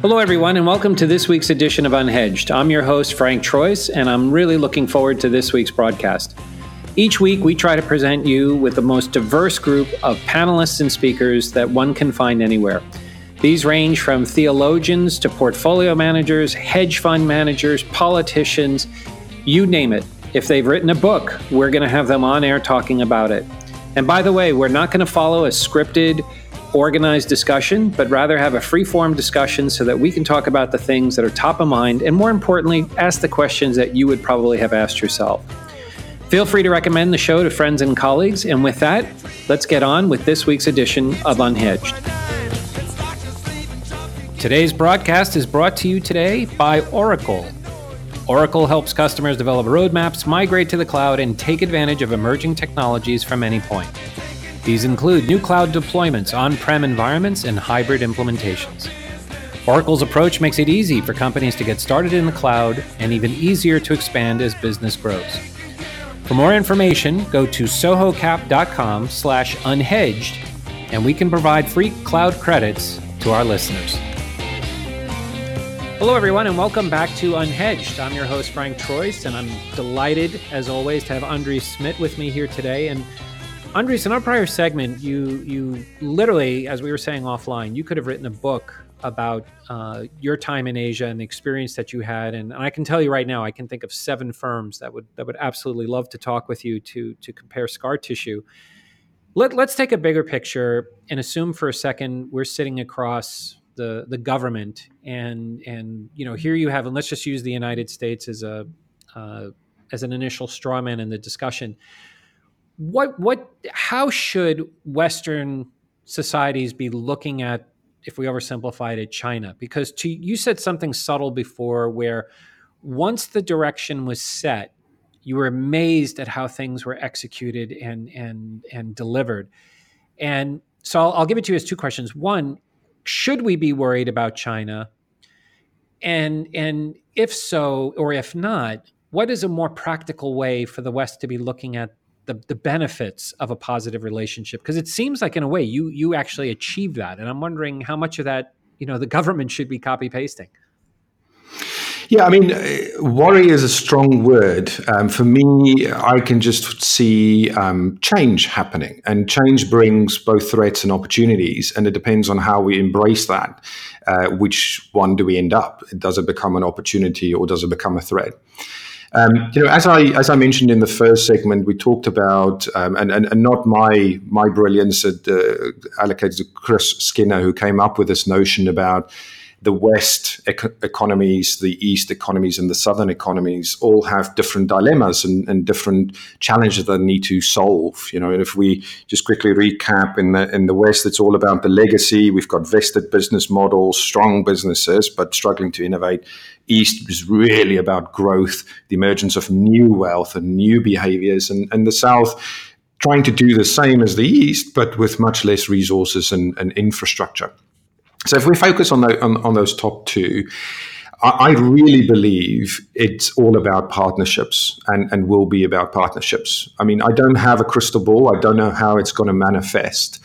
Hello, everyone, and welcome to this week's edition of Unhedged. I'm your host, Frank Troyes, and I'm really looking forward to this week's broadcast. Each week, we try to present you with the most diverse group of panelists and speakers that one can find anywhere. These range from theologians to portfolio managers, hedge fund managers, politicians, you name it. If they've written a book, we're going to have them on air talking about it. And by the way, we're not going to follow a scripted organized discussion, but rather have a free form discussion so that we can talk about the things that are top of mind and more importantly, ask the questions that you would probably have asked yourself. Feel free to recommend the show to friends and colleagues. And with that, let's get on with this week's edition of Unhedged. Today's broadcast is brought to you today by Oracle. Oracle helps customers develop roadmaps, migrate to the cloud, and take advantage of emerging technologies from any point. These include new cloud deployments, on prem environments, and hybrid implementations. Oracle's approach makes it easy for companies to get started in the cloud and even easier to expand as business grows. For more information, go to sohocap.com slash unhedged, and we can provide free cloud credits to our listeners. Hello, everyone, and welcome back to Unhedged. I'm your host, Frank Troyes, and I'm delighted, as always, to have Andries Smit with me here today. And Andries, in our prior segment, you you literally, as we were saying offline, you could have written a book about uh, your time in Asia and the experience that you had. And, and, I can tell you right now, I can think of seven firms that would that would absolutely love to talk with you to to compare scar tissue. Let, let's take a bigger picture and assume for a second we're sitting across the the government and and you know here you have and let's just use the United States as a uh, as an initial straw man in the discussion what what how should Western societies be looking at if we oversimplify it China? Because to, you said something subtle before where once the direction was set, you were amazed at how things were executed and and and delivered. And so I'll, I'll give it to you as two questions. One, should we be worried about China? And and if so, or if not, what is a more practical way for the West to be looking at the, the benefits of a positive relationship because it seems like in a way you you actually achieve that and i'm wondering how much of that you know the government should be copy pasting yeah, I mean, uh, worry is a strong word. Um, for me, I can just see um, change happening, and change brings both threats and opportunities, and it depends on how we embrace that. Uh, which one do we end up? Does it become an opportunity or does it become a threat? Um, you know, as I as I mentioned in the first segment, we talked about um, and, and, and not my my brilliance at, uh, allocated to Chris Skinner, who came up with this notion about the West ec- economies, the East economies, and the Southern economies all have different dilemmas and, and, different challenges that they need to solve. You know, and if we just quickly recap in the in the West, it's all about the legacy. We've got vested business models, strong businesses, but struggling to innovate. East is really about growth, the emergence of new wealth and new behaviors, and, and the South trying to do the same as the East, but with much less resources and, and infrastructure. So if we focus on, the, on, on those top two, I, really believe it's all about partnerships and, and will be about partnerships. I mean, I don't have a crystal ball. I don't know how it's going to manifest.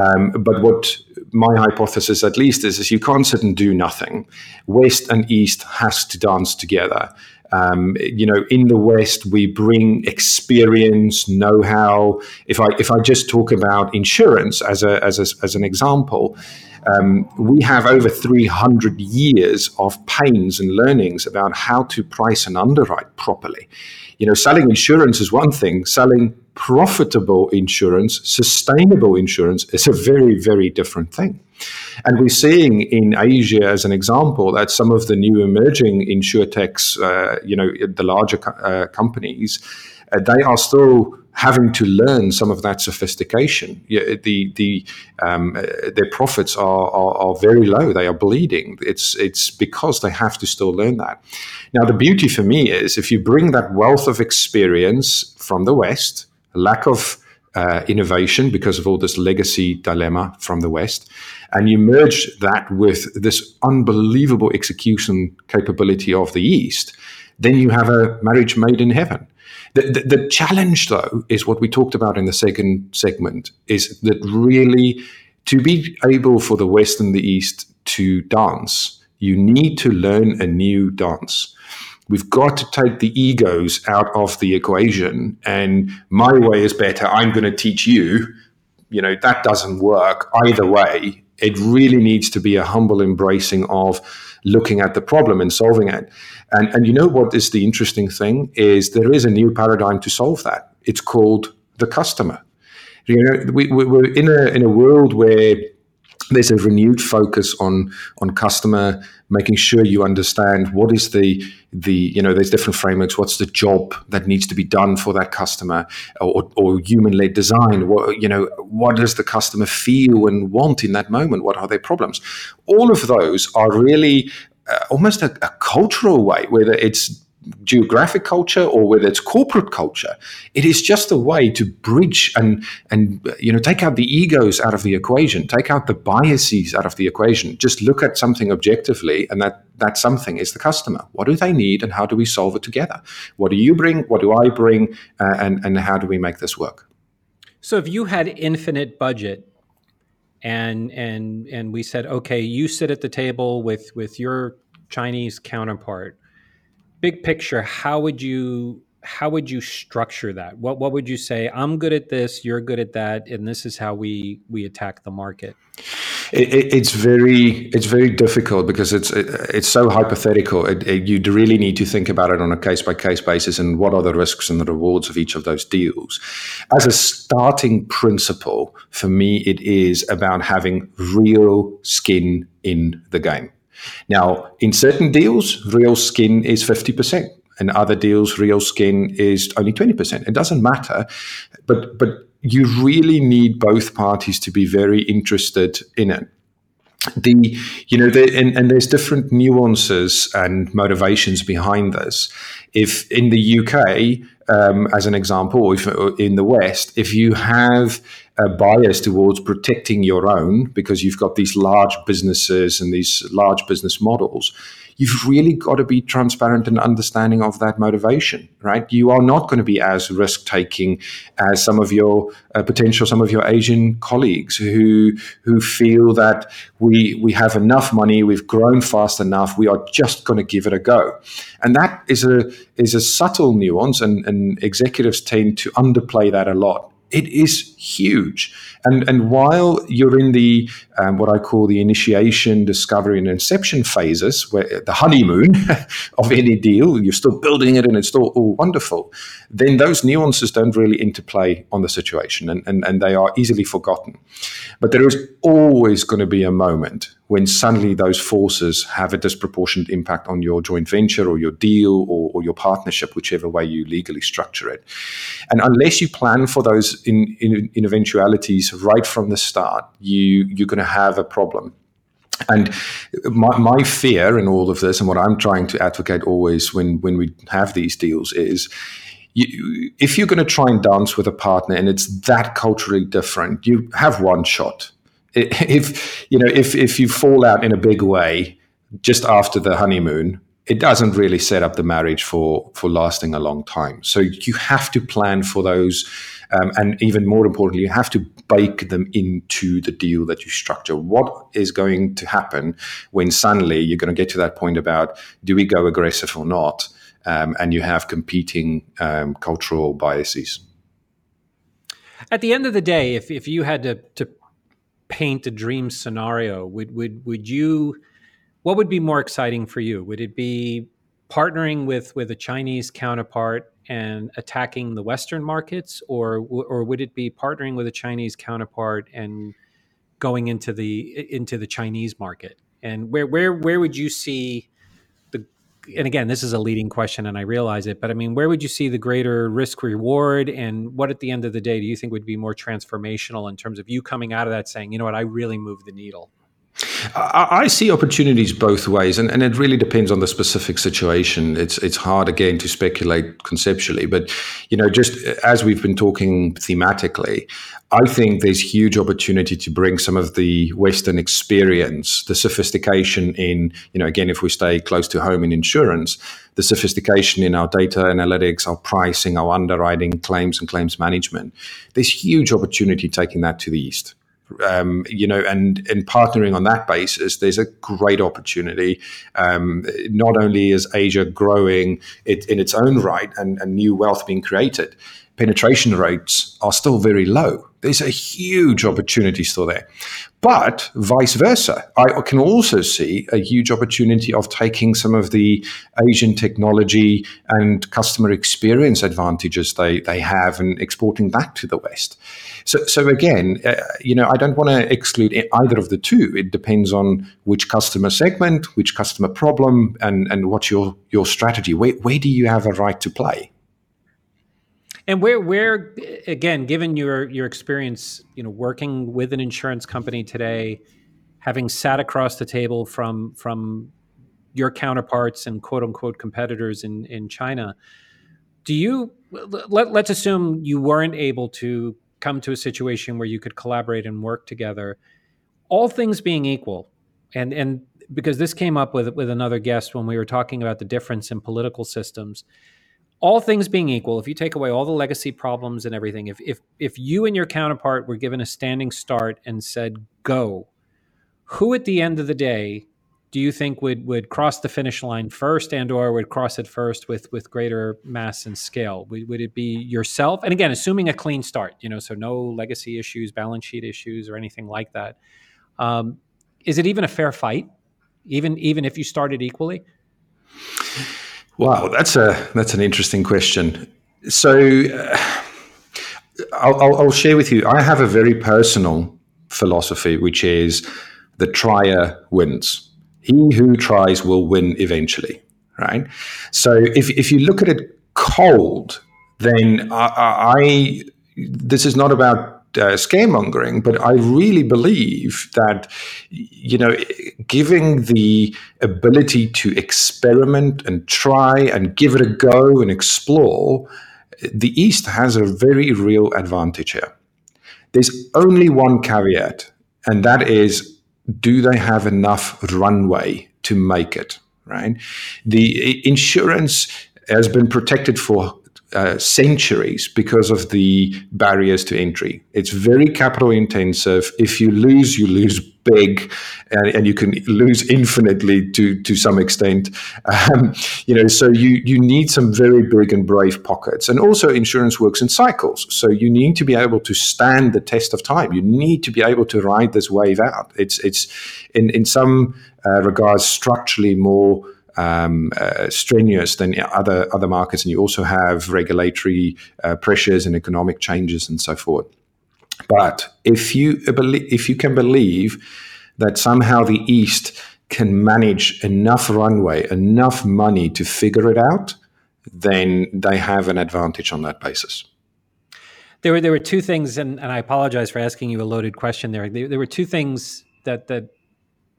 Um, but what my hypothesis, at least, is, is you can't sit and do nothing. West and East has to dance together. Um, you know, in the West, we bring experience, know-how. If I if I just talk about insurance as a as a, as an example, um, we have over 300 years of pains and learnings about how to price and underwrite properly. You know, selling insurance is one thing, selling profitable insurance, sustainable insurance is a very, very different thing. And we're seeing in Asia, as an example, that some of the new emerging insurtechs, uh, you know, the larger uh, companies, uh, they are still having to learn some of that sophistication. The the um, uh, their profits are, are, are very low. They are bleeding. It's it's because they have to still learn that. Now the beauty for me is if you bring that wealth of experience from the West, lack of uh, innovation because of all this legacy dilemma from the West, and you merge that with this unbelievable execution capability of the East, then you have a marriage made in heaven. The, the, the, challenge, though, is what we talked about in the second segment is that really to be able for the West and the East to dance, You need to learn a new dance. We've got to take the egos out of the equation. And my way is better. I'm going to teach you. You know, that doesn't work either way. It really needs to be a humble embracing of looking at the problem and solving it. And, and you know what is the interesting thing is there is a new paradigm to solve that. It's called the customer. You know, we, we're in a, in a world where there's a renewed focus on on customer making sure you understand what is the the you know there's different frameworks. What's the job that needs to be done for that customer? Or, or human led design. What you know what does the customer feel and want in that moment? What are their problems? All of those are really uh, almost a, a cultural way whether it's geographic culture or whether it's corporate culture. It is just a way to bridge and and you know take out the egos out of the equation, take out the biases out of the equation. Just look at something objectively, and that that something is the customer. What do they need, and how do we solve it together? What do you bring? What do I bring? Uh, and and how do we make this work? So if you had infinite budget. And and and we said, okay, you sit at the table with with your Chinese counterpart big picture, how would you how would you structure that? What what would you say? I'm good at this, you're good at that, and this is how we we attack the market. It, it, it's very it's very difficult because it's it, it's so hypothetical. you really need to think about it on a case by case basis and what are the risks and the rewards of each of those deals. As a starting principle, for me, it is about having real skin in the game. Now, in certain deals, real skin is 50%. In other deals, real skin is only 20%. It doesn't matter. But, but you really need both parties to be very interested in it the you know the, and, and, there's different nuances and motivations behind this if in the uk um, as an example if in the west if you have a bias towards protecting your own because you've got these large businesses and these large business models. You've really got to be transparent and understanding of that motivation, right? You are not going to be as risk taking as some of your uh, potential, some of your Asian colleagues who who feel that we we have enough money, we've grown fast enough, we are just going to give it a go, and that is a is a subtle nuance, and, and executives tend to underplay that a lot it is huge. And, and while you're in the um, what I call the initiation, discovery, and inception phases, where the honeymoon of any deal, you're still building it and it's still all wonderful, then those nuances don't really interplay on the situation and, and, and they are easily forgotten. But there is always going to be a moment when suddenly those forces have a disproportionate impact on your joint venture or your deal or, or, your partnership, whichever way you legally structure it. And unless you plan for those in, in, in eventualities right from the start, you, you're going to have a problem. And my, my fear in all of this, and what I'm trying to advocate always when, when we have these deals, is you, if you're going to try and dance with a partner and it's that culturally different, you have one shot. If you know if if you fall out in a big way just after the honeymoon it doesn't really set up the marriage for for lasting a long time. So you have to plan for those um, and even more importantly you have to bake them into the deal that you structure. What is going to happen when suddenly you're going to get to that point about do we go aggressive or not um, and you have competing um, cultural biases at the end of the day if, if you had to, to paint a dream scenario, would would would you? What would be more exciting for you? Would it be partnering with with a Chinese counterpart and attacking the Western markets, or or would it be partnering with a Chinese counterpart and going into the into the Chinese market? And where where where would you see and again, this is a leading question, and I realize it, but I mean, where would you see the greater risk reward, and what at the end of the day do you think would be more transformational in terms of you coming out of that saying, you know what, I really moved the needle? I, see opportunities both ways, and, and it really depends on the specific situation. It's it's hard again to speculate conceptually, but you know, just as we've been talking thematically, I think there's huge opportunity to bring some of the Western experience, the sophistication in, you know, again, if we stay close to home in insurance, the sophistication in our data analytics, our pricing, our underwriting, claims and claims management. There's huge opportunity taking that to the east um, you know, and in partnering on that basis, there's a great opportunity. Um, not only is Asia growing it in its own right and, and new wealth being created, penetration rates are still very low. There's a huge opportunity still there. But vice versa, I can also see a huge opportunity of taking some of the Asian technology and customer experience advantages they, they have and exporting that to the West. So, so again, uh, you know, I don't want to exclude either of the two. It depends on which customer segment, which customer problem, and, and what's your, your strategy. Where, where do you have a right to play? And where, where again, given your your experience, you know, working with an insurance company today, having sat across the table from from your counterparts and quote unquote competitors in in China, do you let, let's assume you weren't able to come to a situation where you could collaborate and work together, all things being equal, and and because this came up with with another guest when we were talking about the difference in political systems all things being equal, if you take away all the legacy problems and everything, if if if you and your counterpart were given a standing start and said go, who at the end of the day do you think would would cross the finish line first and or would cross it first with with greater mass and scale? Would, would it be yourself? And again, assuming a clean start, you know, so no legacy issues, balance sheet issues, or anything like that. Um, is it even a fair fight, even even if you started equally? Wow, that's a that's an interesting question. So, uh, I'll, I'll, share with you. I have a very personal philosophy, which is the trier wins. He who tries will win eventually, right? So, if if you look at it cold, then I, I this is not about uh, scaremongering, but I really believe that, you know, giving the ability to experiment and try and give it a go and explore, the East has a very real advantage here. There's only one caveat, and that is do they have enough runway to make it? Right? The insurance has been protected for uh, centuries because of the barriers to entry. It's very capital intensive. If you lose, you lose big, and, and you can lose infinitely to to some extent. Um, you know, so you you need some very big and brave pockets. And also, insurance works in cycles, so you need to be able to stand the test of time. You need to be able to ride this wave out. It's it's in in some uh, regards structurally more um, uh, strenuous than other other markets, and you also have regulatory uh, pressures and economic changes and so forth. But if you if you can believe that somehow the East can manage enough runway, enough money to figure it out, then they have an advantage on that basis. There were there were two things, and, and I apologize for asking you a loaded question there. There, there were two things that that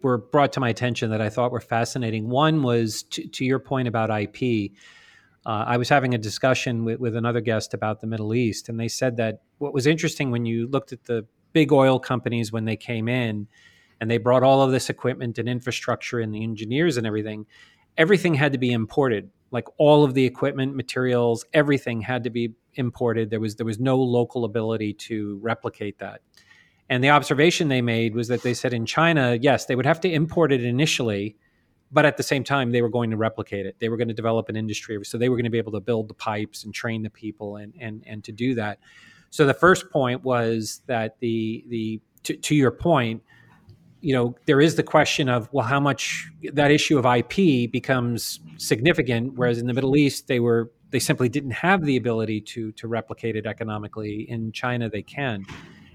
were brought to my attention that I thought were fascinating. One was to, to your point about IP. Uh, I was having a discussion with, with another guest about the Middle East, and they said that what was interesting when you looked at the big oil companies when they came in and they brought all of this equipment and infrastructure and the engineers and everything, everything had to be imported. Like all of the equipment, materials, everything had to be imported. There was there was no local ability to replicate that. And the observation they made was that they said in China, yes, they would have to import it initially, but at the same time, they were going to replicate it. They were going to develop an industry. So they were going to be able to build the pipes and train the people and, and, and to do that. So the first point was that the, the to, to your point, you know, there is the question of, well, how much that issue of IP becomes significant, whereas in the Middle East, they were, they simply didn't have the ability to, to replicate it economically. In China, they can.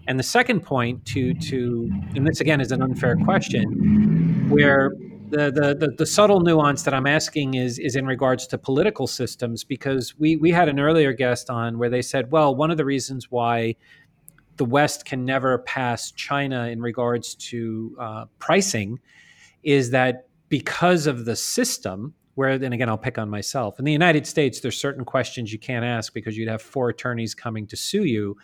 And the second point to to and this again is an unfair question, where the, the, the, the, subtle nuance that I'm asking is is in regards to political systems because we we had an earlier guest on where they said, well, one of the reasons why the West can never pass China in regards to uh, pricing is that because of the system. Where then again, I'll pick on myself. In the United States, there's certain questions you can't ask because you'd have four attorneys coming to sue you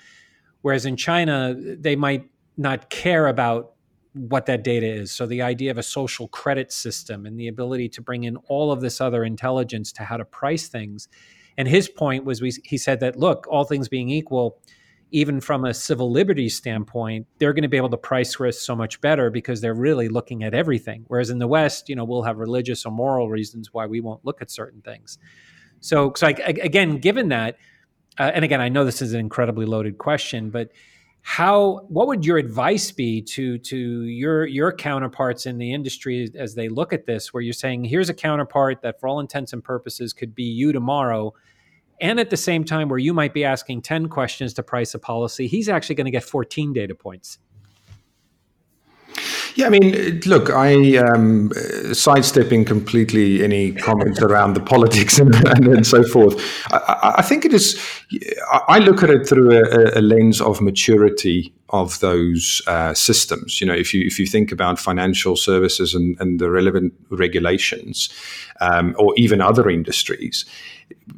Whereas in China, they might not care about what that data is. So the idea of a social credit system and the ability to bring in all of this other intelligence to how to price things. And his point was we, he said that look, all things being equal, even from a civil liberties standpoint, they're going to be able to price risk so much better because they're really looking at everything. Whereas in the West, you know, we'll have religious or moral reasons why we won't look at certain things. So, so I, again, given that, uh, and again, I know this is an incredibly loaded question, but how what would your advice be to to your your counterparts in the industry as they look at this where you're saying here's a counterpart that for all intents and purposes could be you tomorrow and at the same time, where you might be asking 10 questions to price a policy, he's actually going to get 14 data points. Yeah, I mean, look, I um, sidestepping completely any comments around the politics and, and, and so forth. I, I, think it is. I look at it through a, a lens of maturity of those uh, systems. You know, if you if you think about financial services and, and the relevant regulations, um, or even other industries,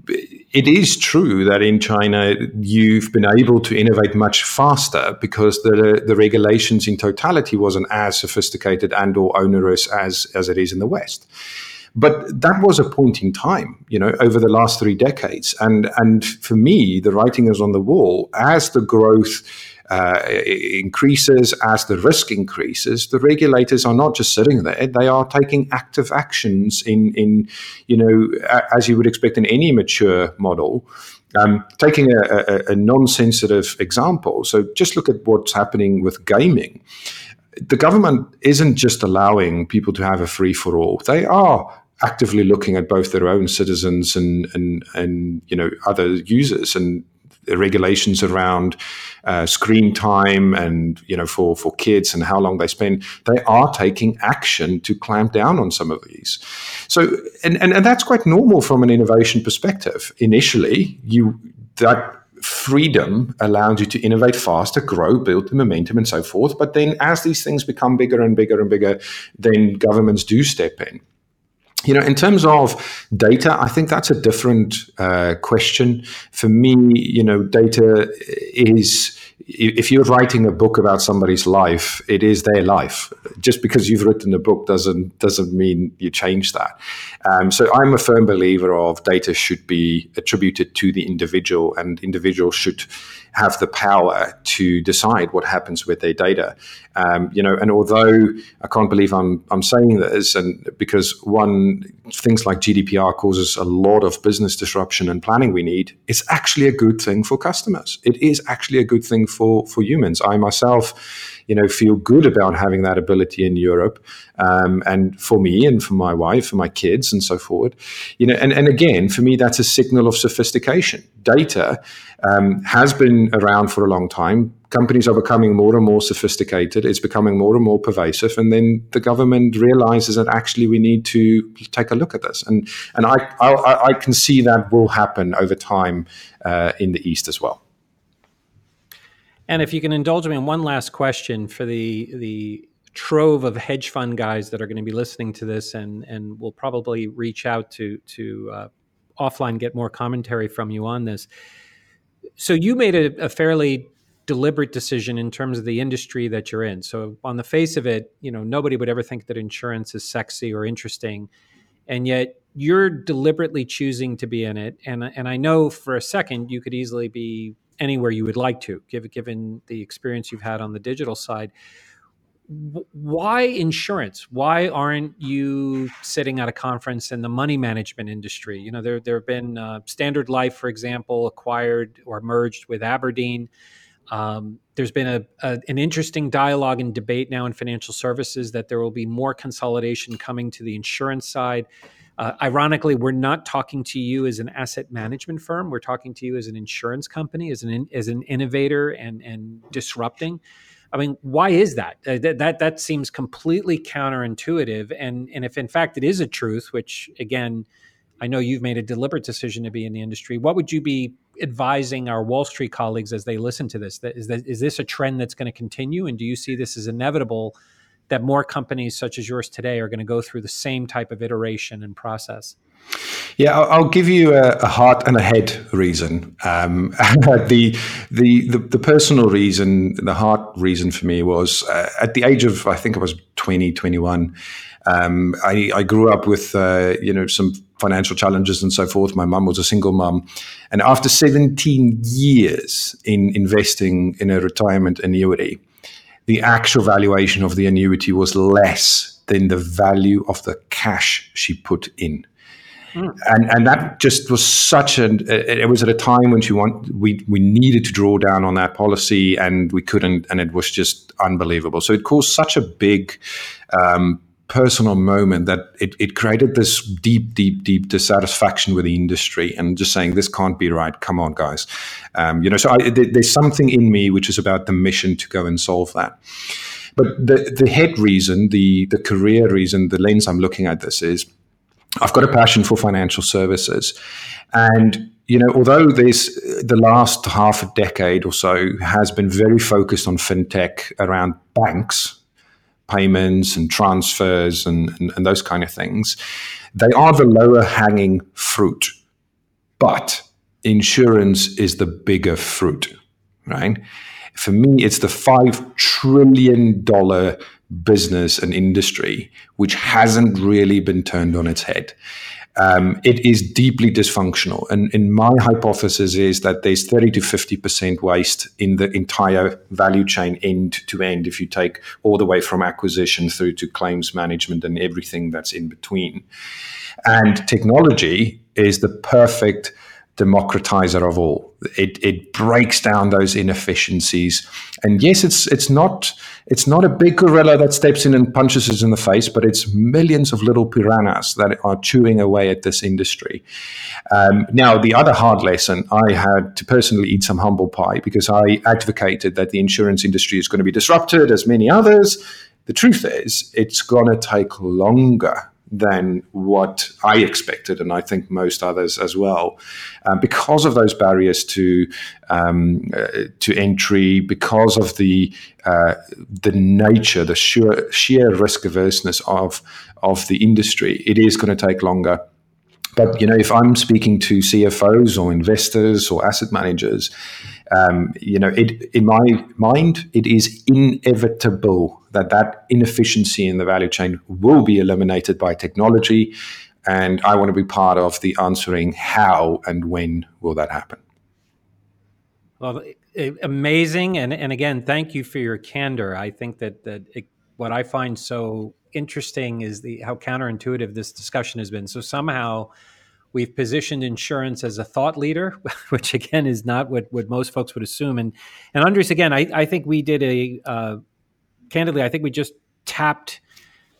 it is true that in China you've been able to innovate much faster because the the regulations in totality wasn't as sophisticated and or onerous as as it is in the West. But that was a point in time, you know, over the last three decades. And and for me, the writing is on the wall as the growth uh, increases, as the risk increases, the regulators are not just sitting there; they are taking active actions in, in you know, as you would expect in any mature model. Um, taking a, a, a non-sensitive example, so just look at what's happening with gaming. The government isn't just allowing people to have a free for all; they are actively looking at both their own citizens and and and you know other users and regulations around uh, screen time and you know for for kids and how long they spend they are taking action to clamp down on some of these. So and and, and that's quite normal from an innovation perspective. Initially you that freedom allows you to innovate faster, grow, build the momentum, and so forth. But then, as these things become bigger and bigger and bigger, then governments do step in you know, in terms of data, I think that's a different uh, question. For me, you know, data is if you're writing a book about somebody's life, it is their life. Just because you've written a book doesn't doesn't mean you change that. Um, so I'm a firm believer of data should be attributed to the individual, and individuals should have the power to decide what happens with their data. Um, you know, and although I can't believe I'm I'm saying this, and because one things like GDPR causes a lot of business disruption and planning we need, it's actually a good thing for customers. It is actually a good thing for for humans. I myself you know feel good about having that ability in Europe, um, and for me and for my wife, for my kids, and so forward. You know, and and again, for me, that's a signal of sophistication. Data um, has been around for a long time. Companies are becoming more and more sophisticated. It's becoming more and more pervasive, and then the government realizes that actually we need to take a look at this. And and I I, I can see that will happen over time uh, in the East as well. And if you can indulge me in one last question for the the trove of hedge fund guys that are going to be listening to this and and will probably reach out to to uh, offline get more commentary from you on this. So you made a, a fairly deliberate decision in terms of the industry that you're in. So on the face of it, you know, nobody would ever think that insurance is sexy or interesting. And yet you're deliberately choosing to be in it. And and I know for a second you could easily be anywhere you would like to, given the experience you've had on the digital side. Why insurance? Why aren't you sitting at a conference in the money management industry? You know, there there have been uh, Standard Life, for example, acquired or merged with Aberdeen. Um, there's been a, a, an interesting dialogue and debate now in financial services that there will be more consolidation coming to the insurance side. Uh, ironically, we're not talking to you as an asset management firm. We're talking to you as an insurance company, as an as an innovator and and disrupting. I mean, why is that? Uh, that that that seems completely counterintuitive. And and if in fact it is a truth, which again, I know you've made a deliberate decision to be in the industry. What would you be advising our Wall Street colleagues as they listen to this? That is that is this a trend that's going to continue? And do you see this as inevitable? That more companies such as yours today are going to go through the same type of iteration and process? Yeah, I'll, give you a, a, heart and a head reason. Um, the, the, the the personal reason, the heart reason for me was uh, at the age of I think I was 20, 21. Um, I, I, grew up with uh, you know some financial challenges and so forth. My mum was a single mum. And after 17 years in investing in a retirement annuity, the actual valuation of the annuity was less than the value of the cash she put in. Mm. And and that just was such an. It was at a time when she want we we needed to draw down on that policy and we couldn't, and it was just unbelievable. So it caused such a big. Um, personal moment that it, it created this deep, deep, deep dissatisfaction with the industry and just saying, this can't be right. Come on, guys. Um, you know, so I, there's something in me which is about the mission to go and solve that. But the, the head reason, the, the career reason, the lens I'm looking at this is I've got a passion for financial services. And you know, although there's the last half a decade or so has been very focused on fintech around banks, payments and transfers and, and, and those kind of things, they are the lower hanging fruit. But insurance is the bigger fruit, right? For me, it's the $5 trillion business and industry which hasn't really been turned on its head um, it is deeply dysfunctional. And, and my hypothesis is that there's 30 to 50% waste in the entire value chain end to end, if you take all the way from acquisition through to claims management and everything that's in between. And technology is the perfect democratizer of all. It, it breaks down those inefficiencies. And yes, it's it's not it's not a big gorilla that steps in and punches us in the face, but it's millions of little piranhas that are chewing away at this industry. Um, now, the other hard lesson I had to personally eat some humble pie because I advocated that the insurance industry is going to be disrupted as many others. The truth is, it's going to take longer than what I expected, and I think most others as well, um, because of those barriers to um, uh, to entry, because of the uh, the nature, the sheer, sheer risk averseness of of the industry. It is going to take longer. But you know, if I'm speaking to CFOs or investors or asset managers, um, you know, it, in my mind, it is inevitable that that inefficiency in the value chain will be eliminated by technology. And I want to be part of the answering how and when will that happen. Well, amazing, and and again, thank you for your candor. I think that that it, what I find so interesting is the how counterintuitive this discussion has been. So somehow We've positioned insurance as a thought leader, which again is not what, what most folks would assume. And and Andries, again, I, I think we did a uh, candidly, I think we just tapped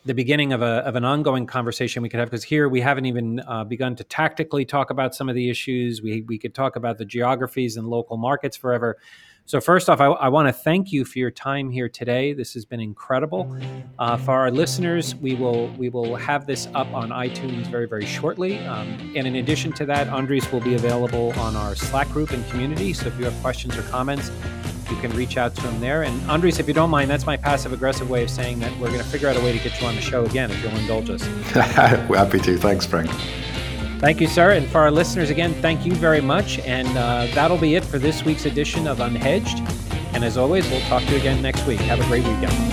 the beginning of a of an ongoing conversation we could have because here we haven't even uh, begun to tactically talk about some of the issues. We we could talk about the geographies and local markets forever. So, first off, I, I want to thank you for your time here today. This has been incredible. Uh, for our listeners, we will we will have this up on iTunes very very shortly. Um, and in addition to that, Andries will be available on our Slack group and community. So, if you have questions or comments, you can reach out to him there. And Andries, if you don't mind, that's my passive aggressive way of saying that we're going to figure out a way to get you on the show again if you'll indulge us. We're happy to. Thanks, Frank. Thank you, sir. And for our listeners, again, thank you very much. And uh, that'll be it for this week's edition of Unhedged. And as always, we'll talk to you again next week. Have a great weekend.